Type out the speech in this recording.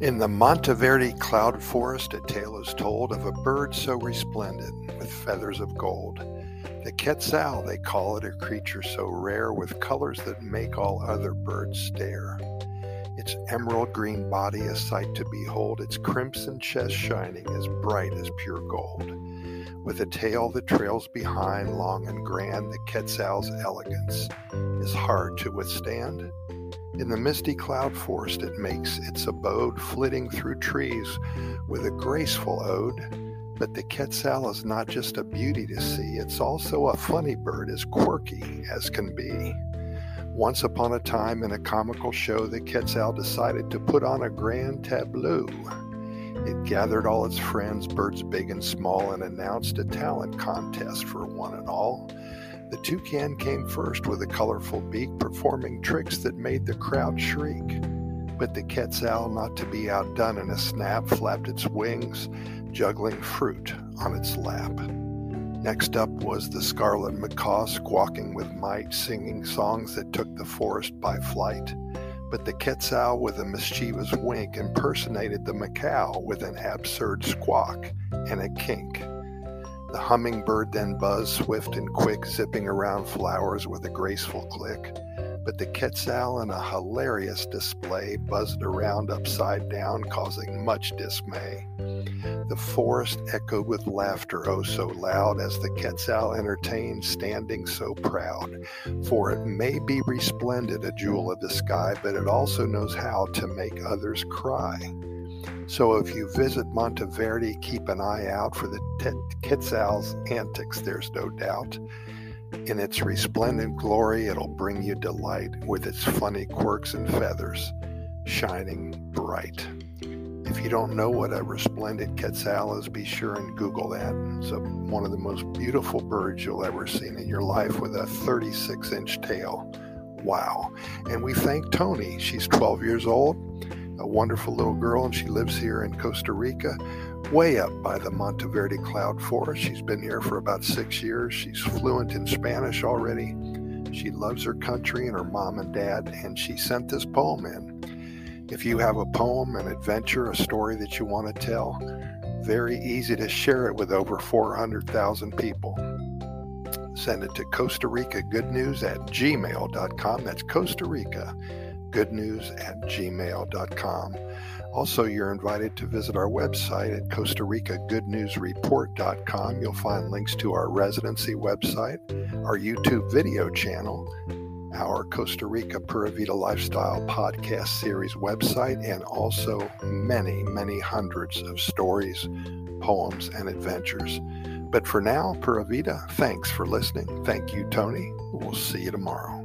In the Monteverde cloud forest, a tale is told of a bird so resplendent with feathers of gold. The quetzal, they call it, a creature so rare with colors that make all other birds stare. Its emerald green body a sight to behold, its crimson chest shining as bright as pure gold. With a tail that trails behind, long and grand, the quetzal's elegance is hard to withstand. In the misty cloud forest it makes its abode, flitting through trees with a graceful ode. But the quetzal is not just a beauty to see, it's also a funny bird, as quirky as can be. Once upon a time, in a comical show, the quetzal decided to put on a grand tableau. It gathered all its friends, birds big and small, and announced a talent contest for one and all. The toucan came first with a colorful beak, performing tricks that made the crowd shriek. But the quetzal, not to be outdone in a snap, flapped its wings, juggling fruit on its lap. Next up was the scarlet macaw, squawking with might, singing songs that took the forest by flight. But the quetzal, with a mischievous wink, impersonated the macaw with an absurd squawk and a kink. The hummingbird then buzzed swift and quick, zipping around flowers with a graceful click. But the quetzal, in a hilarious display, buzzed around upside down, causing much dismay. The forest echoed with laughter, oh so loud, as the quetzal entertained, standing so proud. For it may be resplendent, a jewel of the sky, but it also knows how to make others cry. So if you visit Monteverde, keep an eye out for the Quetzal's antics, there's no doubt. In its resplendent glory, it'll bring you delight with its funny quirks and feathers shining bright. If you don't know what a resplendent quetzal is, be sure and Google that. It's a, one of the most beautiful birds you'll ever see in your life with a 36 inch tail. Wow. And we thank Toni. She's 12 years old a wonderful little girl, and she lives here in Costa Rica, way up by the Monteverde Cloud Forest. She's been here for about six years. She's fluent in Spanish already. She loves her country and her mom and dad, and she sent this poem in. If you have a poem, an adventure, a story that you want to tell, very easy to share it with over 400,000 people. Send it to Costa Rica Good News at gmail.com. That's Costa Rica goodnews at gmail.com. Also, you're invited to visit our website at Costa Rica Good News Report.com. You'll find links to our residency website, our YouTube video channel, our Costa Rica Pura Vida Lifestyle podcast series website, and also many, many hundreds of stories, poems, and adventures. But for now, Pura Vida, thanks for listening. Thank you, Toni. We'll see you tomorrow.